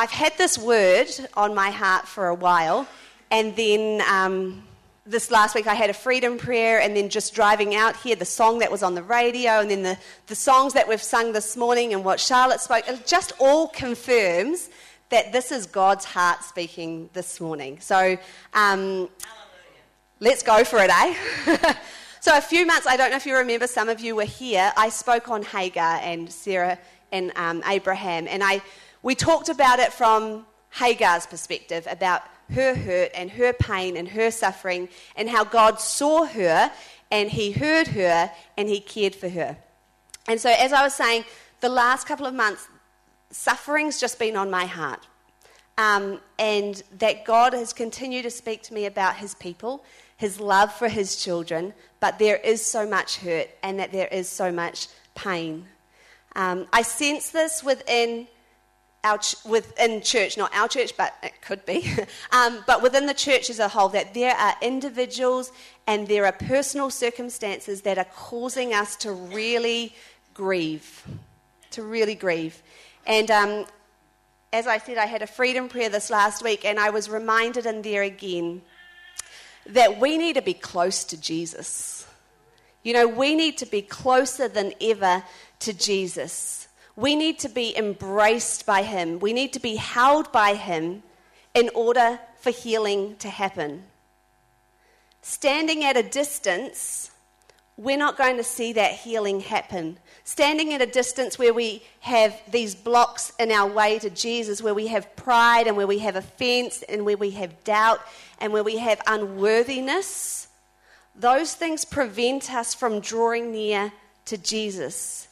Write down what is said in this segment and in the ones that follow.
I've had this word on my heart for a while, and then um, this last week I had a freedom prayer, and then just driving out here, the song that was on the radio, and then the, the songs that we've sung this morning, and what Charlotte spoke, it just all confirms that this is God's heart speaking this morning. So um, let's go for it, eh? so a few months, I don't know if you remember, some of you were here. I spoke on Hagar and Sarah and um, Abraham, and I we talked about it from Hagar's perspective about her hurt and her pain and her suffering, and how God saw her and He heard her and He cared for her. And so, as I was saying, the last couple of months, suffering's just been on my heart. Um, and that God has continued to speak to me about His people, His love for His children, but there is so much hurt and that there is so much pain. Um, I sense this within our ch- within church, not our church, but it could be, um, but within the church as a whole, that there are individuals and there are personal circumstances that are causing us to really grieve, to really grieve. And um, as I said, I had a freedom prayer this last week, and I was reminded in there again that we need to be close to Jesus. You know, we need to be closer than ever to Jesus. We need to be embraced by Him. We need to be held by Him in order for healing to happen. Standing at a distance, we're not going to see that healing happen. Standing at a distance where we have these blocks in our way to Jesus, where we have pride and where we have offense and where we have doubt and where we have unworthiness, those things prevent us from drawing near to Jesus.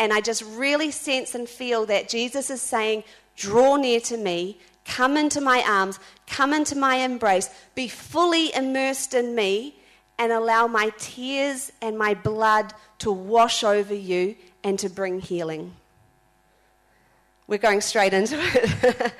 And I just really sense and feel that Jesus is saying, Draw near to me, come into my arms, come into my embrace, be fully immersed in me, and allow my tears and my blood to wash over you and to bring healing. We're going straight into it.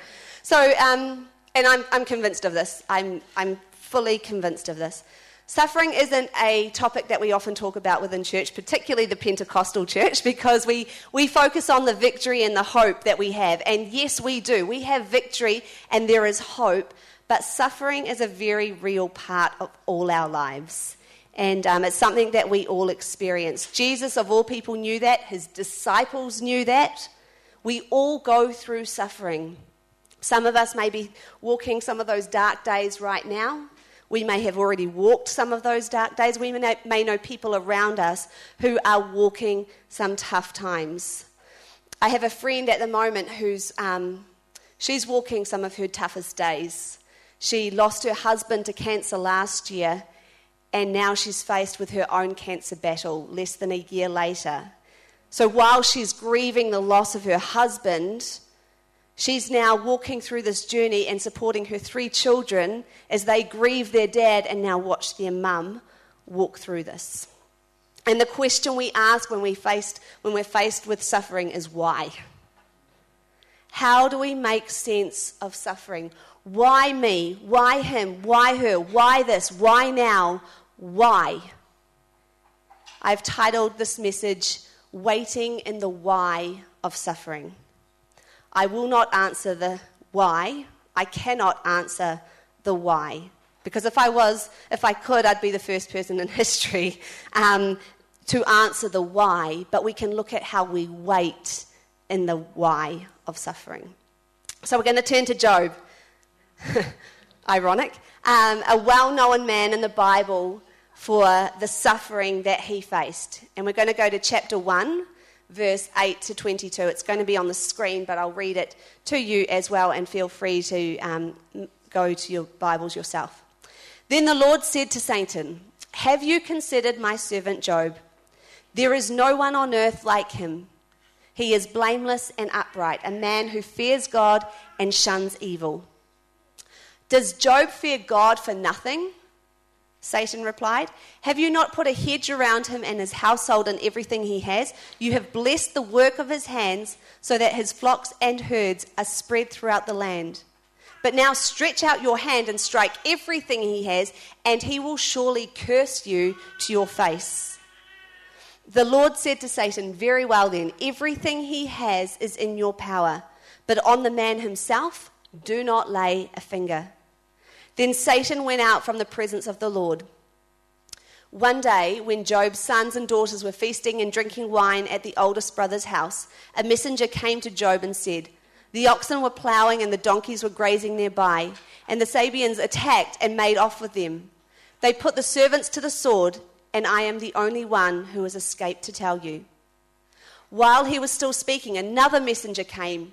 so, um, and I'm, I'm convinced of this. I'm, I'm fully convinced of this. Suffering isn't a topic that we often talk about within church, particularly the Pentecostal church, because we, we focus on the victory and the hope that we have. And yes, we do. We have victory and there is hope, but suffering is a very real part of all our lives. And um, it's something that we all experience. Jesus, of all people, knew that. His disciples knew that. We all go through suffering. Some of us may be walking some of those dark days right now. We may have already walked some of those dark days. We may know people around us who are walking some tough times. I have a friend at the moment who's um, she's walking some of her toughest days. She lost her husband to cancer last year, and now she's faced with her own cancer battle less than a year later. So while she's grieving the loss of her husband, She's now walking through this journey and supporting her three children as they grieve their dad and now watch their mum walk through this. And the question we ask when, we faced, when we're faced with suffering is why? How do we make sense of suffering? Why me? Why him? Why her? Why this? Why now? Why? I've titled this message, Waiting in the Why of Suffering. I will not answer the why. I cannot answer the why. Because if I was, if I could, I'd be the first person in history um, to answer the why, but we can look at how we wait in the why of suffering. So we're going to turn to Job. Ironic. Um, a well known man in the Bible for the suffering that he faced. And we're going to go to chapter 1, verse 8 to 22. It's going to be on the screen, but I'll read it to you as well, and feel free to um, go to your Bibles yourself. Then the Lord said to Satan, Have you considered my servant Job? There is no one on earth like him. He is blameless and upright, a man who fears God and shuns evil. Does Job fear God for nothing? Satan replied, Have you not put a hedge around him and his household and everything he has? You have blessed the work of his hands, so that his flocks and herds are spread throughout the land. But now stretch out your hand and strike everything he has, and he will surely curse you to your face. The Lord said to Satan, Very well then, everything he has is in your power but on the man himself, do not lay a finger. Then Satan went out from the presence of the Lord. One day, when Job's sons and daughters were feasting and drinking wine at the oldest brother's house, a messenger came to Job and said, The oxen were ploughing and the donkeys were grazing nearby, and the Sabeans attacked and made off with them. They put the servants to the sword, and I am the only one who has escaped to tell you. While he was still speaking, another messenger came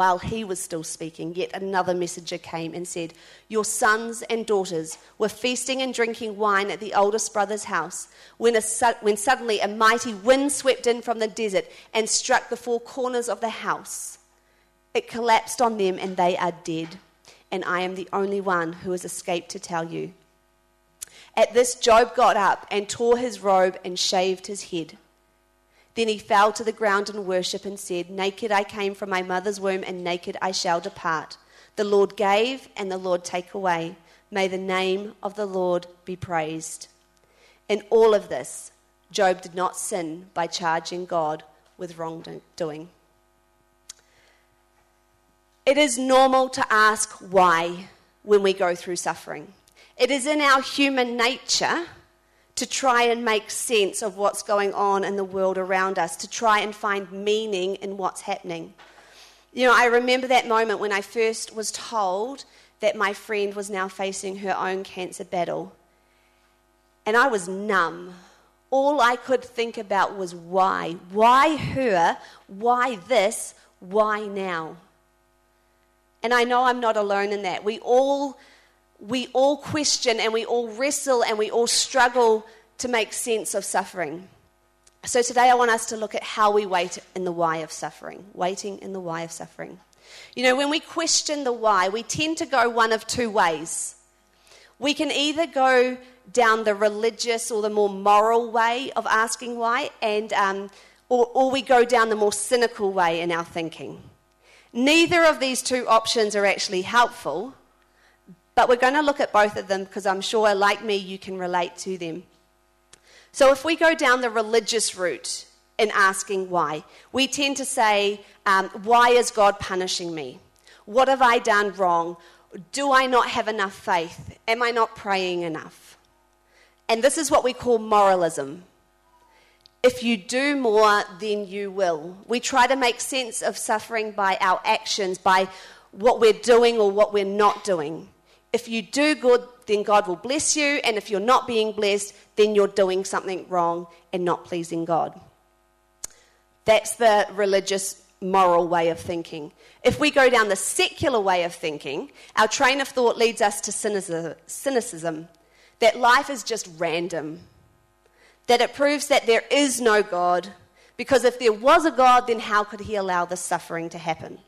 While he was still speaking, yet another messenger came and said, Your sons and daughters were feasting and drinking wine at the oldest brother's house when, a, when suddenly a mighty wind swept in from the desert and struck the four corners of the house. It collapsed on them and they are dead, and I am the only one who has escaped to tell you. At this, Job got up and tore his robe and shaved his head. Then he fell to the ground in worship and said, Naked I came from my mother's womb, and naked I shall depart. The Lord gave, and the Lord take away. May the name of the Lord be praised. In all of this, Job did not sin by charging God with wrongdoing. It is normal to ask why when we go through suffering. It is in our human nature to try and make sense of what's going on in the world around us, to try and find meaning in what's happening. You know, I remember that moment when I first was told that my friend was now facing her own cancer battle. And I was numb. All I could think about was why. Why her? Why this? Why now? And I know I'm not alone in that. We all we all question and we all wrestle and we all struggle to make sense of suffering. So today I want us to look at how we wait in the why of suffering, waiting in the why of suffering. You know, when we question the why, we tend to go one of two ways. We can either go down the religious or the more moral way of asking why, and, um, or, or we go down the more cynical way in our thinking. Neither of these two options are actually helpful, but we're going to look at both of them because I'm sure, like me, you can relate to them. So if we go down the religious route in asking why, we tend to say, um, Why is God punishing me? What have I done wrong? Do I not have enough faith? Am I not praying enough? And this is what we call moralism. If you do more, then you will. We try to make sense of suffering by our actions, by what we're doing or what we're not doing if you do good, then God will bless you, and if you're not being blessed, then you're doing something wrong and not pleasing God. That's the religious, moral way of thinking. If we go down the secular way of thinking, our train of thought leads us to cynicism that life is just random, that it proves that there is no God, because if there was a God, then how could he allow this suffering to happen?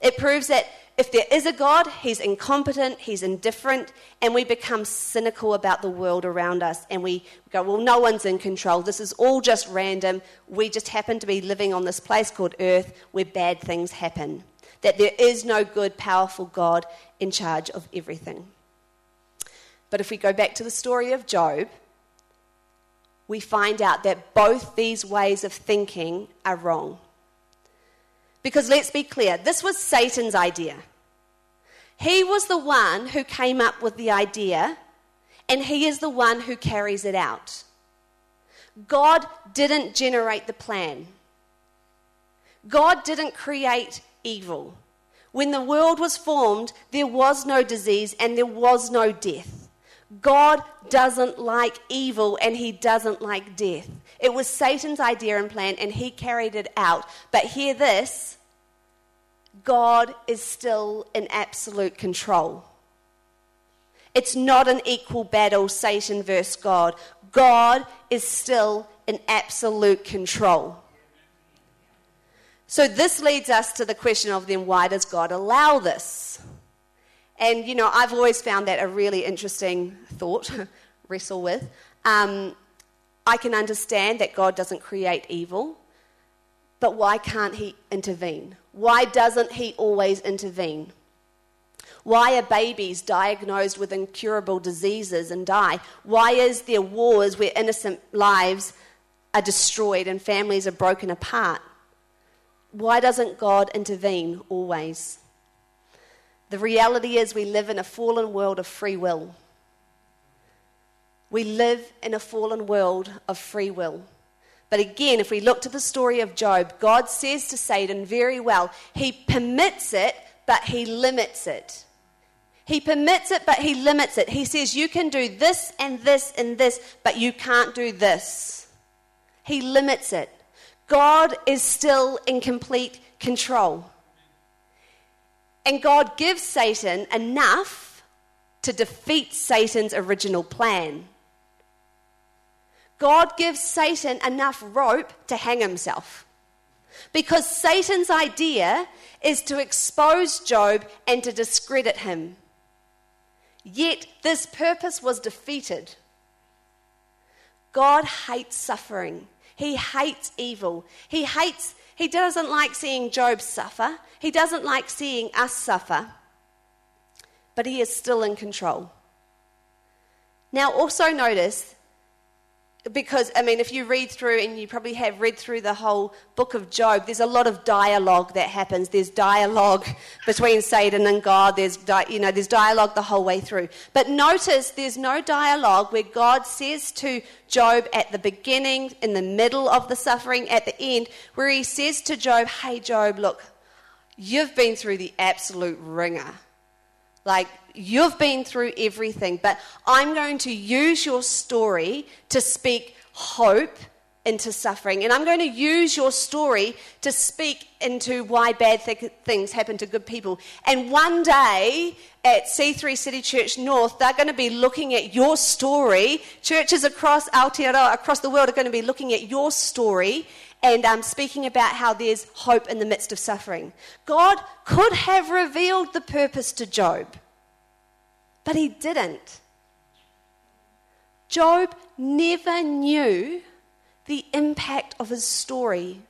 It proves that if there is a God, he's incompetent, he's indifferent, and we become cynical about the world around us. And we go, well, no one's in control. This is all just random. We just happen to be living on this place called Earth where bad things happen. That there is no good, powerful God in charge of everything. But if we go back to the story of Job, we find out that both these ways of thinking are wrong. Because let's be clear, this was Satan's idea. He was the one who came up with the idea, and he is the one who carries it out. God didn't generate the plan, God didn't create evil. When the world was formed, there was no disease and there was no death. God doesn't like evil and he doesn't like death. It was Satan's idea and plan, and he carried it out. But hear this God is still in absolute control. It's not an equal battle, Satan versus God. God is still in absolute control. So, this leads us to the question of then why does God allow this? And, you know, I've always found that a really interesting thought, wrestle with. Um, I can understand that God doesn't create evil, but why can't He intervene? Why doesn't He always intervene? Why are babies diagnosed with incurable diseases and die? Why is there wars where innocent lives are destroyed and families are broken apart? Why doesn't God intervene always? The reality is, we live in a fallen world of free will. We live in a fallen world of free will. But again, if we look to the story of Job, God says to Satan very well, He permits it, but He limits it. He permits it, but He limits it. He says, You can do this and this and this, but you can't do this. He limits it. God is still in complete control. And God gives Satan enough to defeat Satan's original plan. God gives Satan enough rope to hang himself. Because Satan's idea is to expose Job and to discredit him. Yet this purpose was defeated. God hates suffering. He hates evil. He hates he doesn't like seeing Job suffer. He doesn't like seeing us suffer. But he is still in control. Now, also notice because, I mean, if you read through, and you probably have read through the whole book of Job, there's a lot of dialogue that happens. There's dialogue between Satan and God. There's, di- you know, there's dialogue the whole way through. But notice there's no dialogue where God says to Job at the beginning, in the middle of the suffering, at the end, where he says to Job, Hey, Job, look, you've been through the absolute wringer. Like, you've been through everything, but I'm going to use your story to speak hope into suffering. And I'm going to use your story to speak into why bad th- things happen to good people. And one day at C3 City Church North, they're going to be looking at your story. Churches across Aotearoa, across the world, are going to be looking at your story and um, speaking about how there's hope in the midst of suffering. God could have revealed the purpose to Job, but he didn't. Job never knew the impact of his story.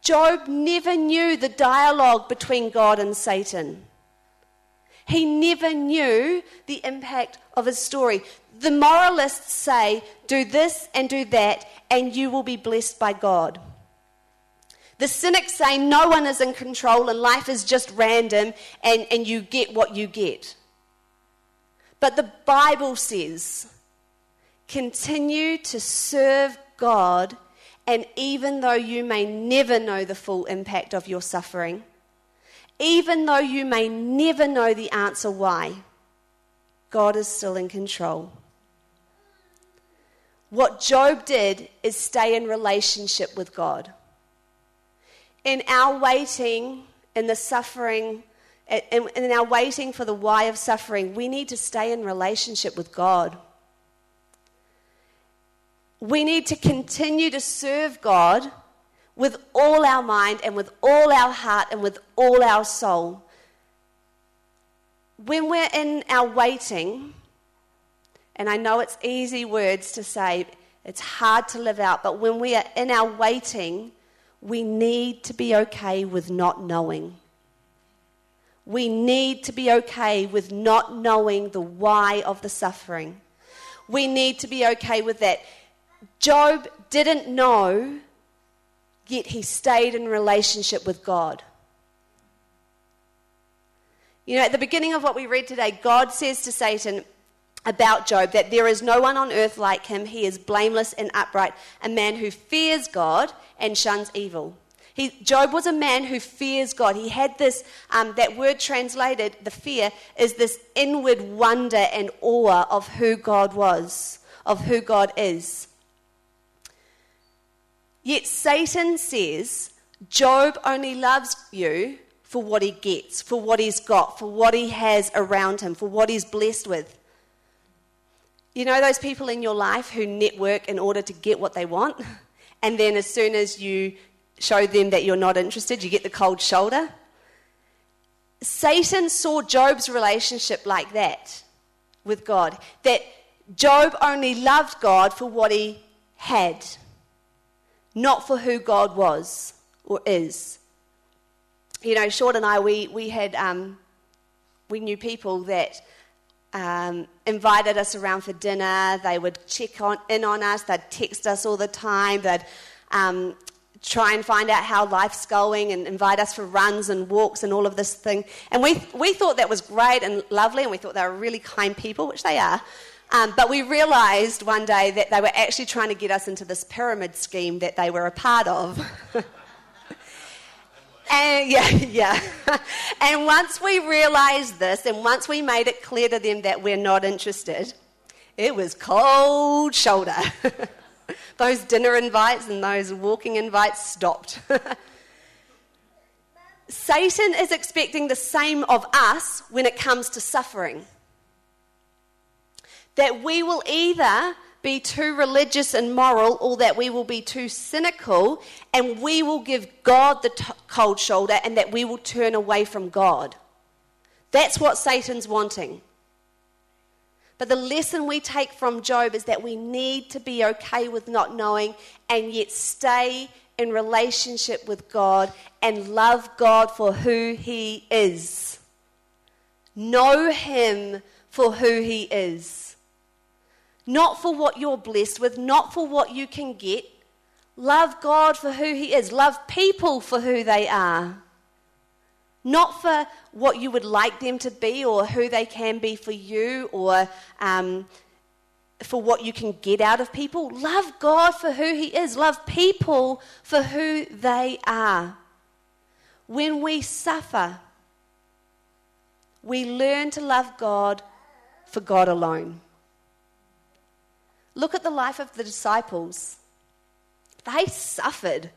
Job never knew the dialogue between God and Satan. He never knew the impact of his story. The moralists say, do this and do that, and you will be blessed by God. The cynics say no one is in control and life is just random and, and you get what you get. But the Bible says, continue to serve God, and even though you may never know the full impact of your suffering, even though you may never know the answer why, God is still in control. What Job did is stay in relationship with God. In our waiting, in the suffering, in, in our waiting for the why of suffering, we need to stay in relationship with God. We need to continue to serve God with all our mind and with all our heart and with all our soul. When we're in our waiting, and I know it's easy words to say, it's hard to live out, but when we are in our waiting, we need to be okay with not knowing. We need to be okay with not knowing the why of the suffering. We need to be okay with that. Job didn't know, yet he stayed in relationship with God. You know, at the beginning of what we read today, God says to Satan, about Job that there is no one on earth like him. He is blameless and upright, a man who fears God and shuns evil. He, Job was a man who fears God. He had this, um, that word translated, the fear, is this inward wonder and awe of who God was, of who God is. Yet Satan says, Job only loves you for what he gets, for what he's got, for what he has around him, for what he's blessed with. You know those people in your life who network in order to get what they want? And then as soon as you show them that you're not interested, you get the cold shoulder? Satan saw Job's relationship like that with God, that Job only loved God for what he had, not for who God was or is. You know, Short and I, we, we had, um, we knew people that um, invited us around for dinner. They would check on, in on us. They'd text us all the time. They'd um, try and find out how life's going and invite us for runs and walks and all of this thing. And we, we thought that was great and lovely, and we thought they were really kind people, which they are. Um, but we realized one day that they were actually trying to get us into this pyramid scheme that they were a part of. and yeah, yeah. and once we realized this, and once we made it clear to them that we're not interested, it was cold shoulder. those dinner invites and those walking invites stopped. Satan is expecting the same of us when it comes to suffering. That we will either be too religious and moral or that we will be too cynical and we will give God the t- cold shoulder and that we will turn away from God. That's what Satan's wanting. But the lesson we take from Job is that we need to be okay with not knowing and yet stay in relationship with God and love God for who He is. Know Him for who He is. Not for what you're blessed with, not for what you can get. Love God for who He is. Love people for who they are. Not for what you would like them to be or who they can be for you or um, for what you can get out of people. Love God for who He is. Love people for who they are. When we suffer, we learn to love God for God alone. Look at the life of the disciples. They suffered.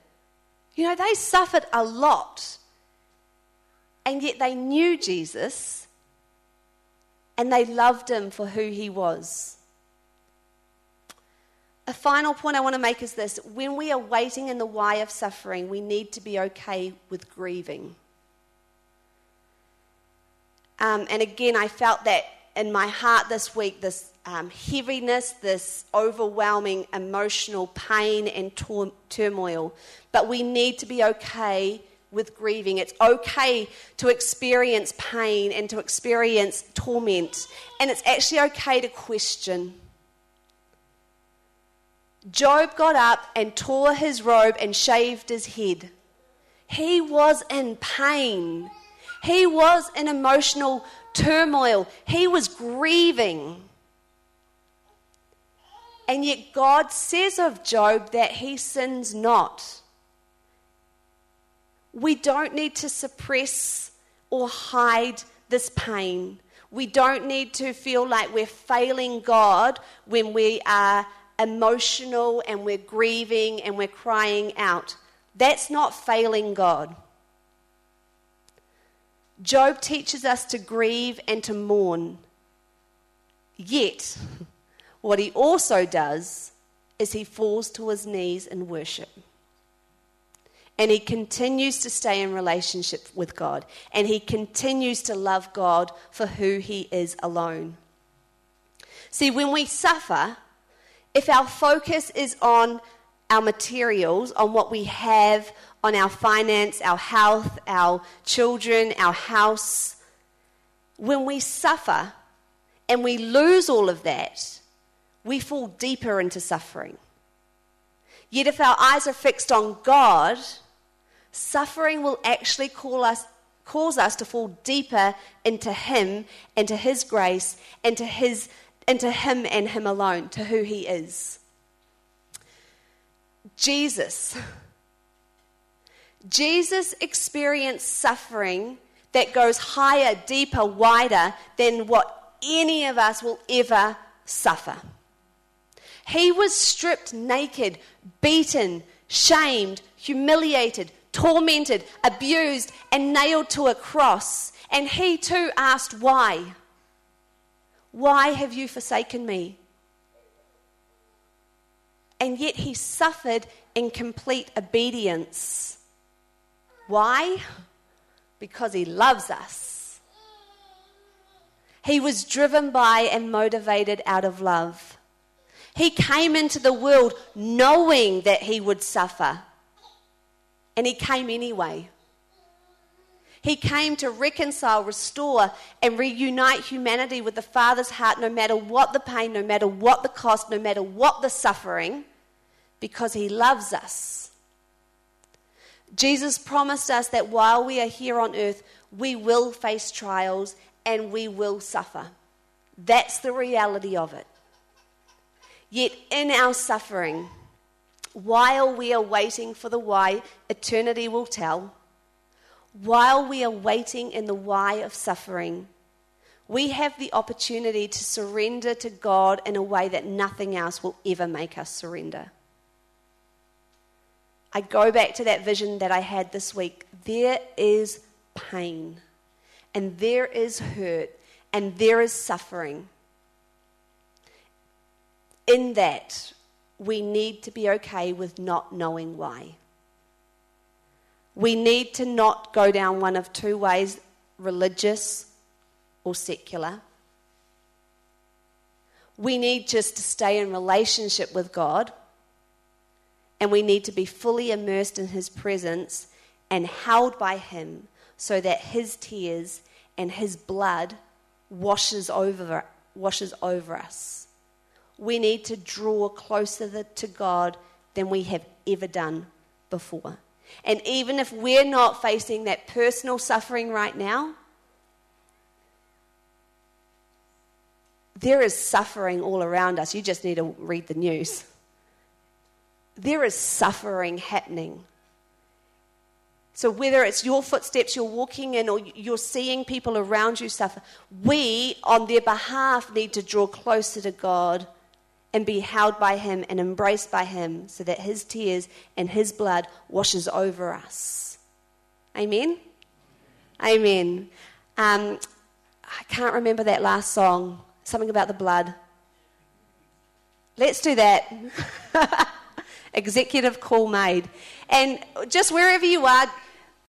You know, they suffered a lot and yet they knew Jesus and they loved him for who he was. A final point I want to make is this when we are waiting in the why of suffering, we need to be okay with grieving. Um, and again, I felt that in my heart this week this um, heaviness, this overwhelming emotional pain and tor- turmoil. But we need to be okay with grieving. It's okay to experience pain and to experience torment. And it's actually okay to question. Job got up and tore his robe and shaved his head. He was in pain. He was in emotional turmoil. He was grieving. And yet, God says of Job that he sins not. We don't need to suppress or hide this pain. We don't need to feel like we're failing God when we are emotional and we're grieving and we're crying out. That's not failing God. Job teaches us to grieve and to mourn. Yet, what he also does is he falls to his knees in worship. And he continues to stay in relationship with God. And he continues to love God for who he is alone. See, when we suffer, if our focus is on our materials, on what we have, on our finance, our health, our children, our house, when we suffer and we lose all of that, we fall deeper into suffering. Yet if our eyes are fixed on God, suffering will actually call us, cause us to fall deeper into Him, into His grace, into, his, into Him and Him alone, to who He is. Jesus. Jesus experienced suffering that goes higher, deeper, wider than what any of us will ever suffer. He was stripped naked, beaten, shamed, humiliated, tormented, abused, and nailed to a cross. And he too asked, Why? Why have you forsaken me? And yet he suffered in complete obedience. Why? because he loves us. He was driven by and motivated out of love. He came into the world knowing that he would suffer. And he came anyway. He came to reconcile, restore, and reunite humanity with the Father's heart, no matter what the pain, no matter what the cost, no matter what the suffering, because He loves us. Jesus promised us that while we are here on earth, we will face trials and we will suffer. That's the reality of it. Yet, in our suffering, while we are waiting for the why, eternity will tell while we are waiting in the why of suffering, we have the opportunity to surrender to God in a way that nothing else will ever make us surrender. I go back to that vision that I had this week. There is pain, and there is hurt, and there is suffering. In that, we need to be okay with not knowing why. We need to not go down one of two ways religious or secular. We need just to stay in relationship with God, and we need to be fully immersed in His presence and held by Him so that His tears and His blood washes over, washes over us. We need to draw closer to God than we have ever done before. And even if we're not facing that personal suffering right now, there is suffering all around us. You just need to read the news. There is suffering happening. So, whether it's your footsteps you're walking in or you're seeing people around you suffer, we, on their behalf, need to draw closer to God and be held by Him and embraced by Him so that His tears and His blood washes over us. Amen? Amen. Um, I can't remember that last song, something about the blood. Let's do that. Executive call made. And just wherever you are,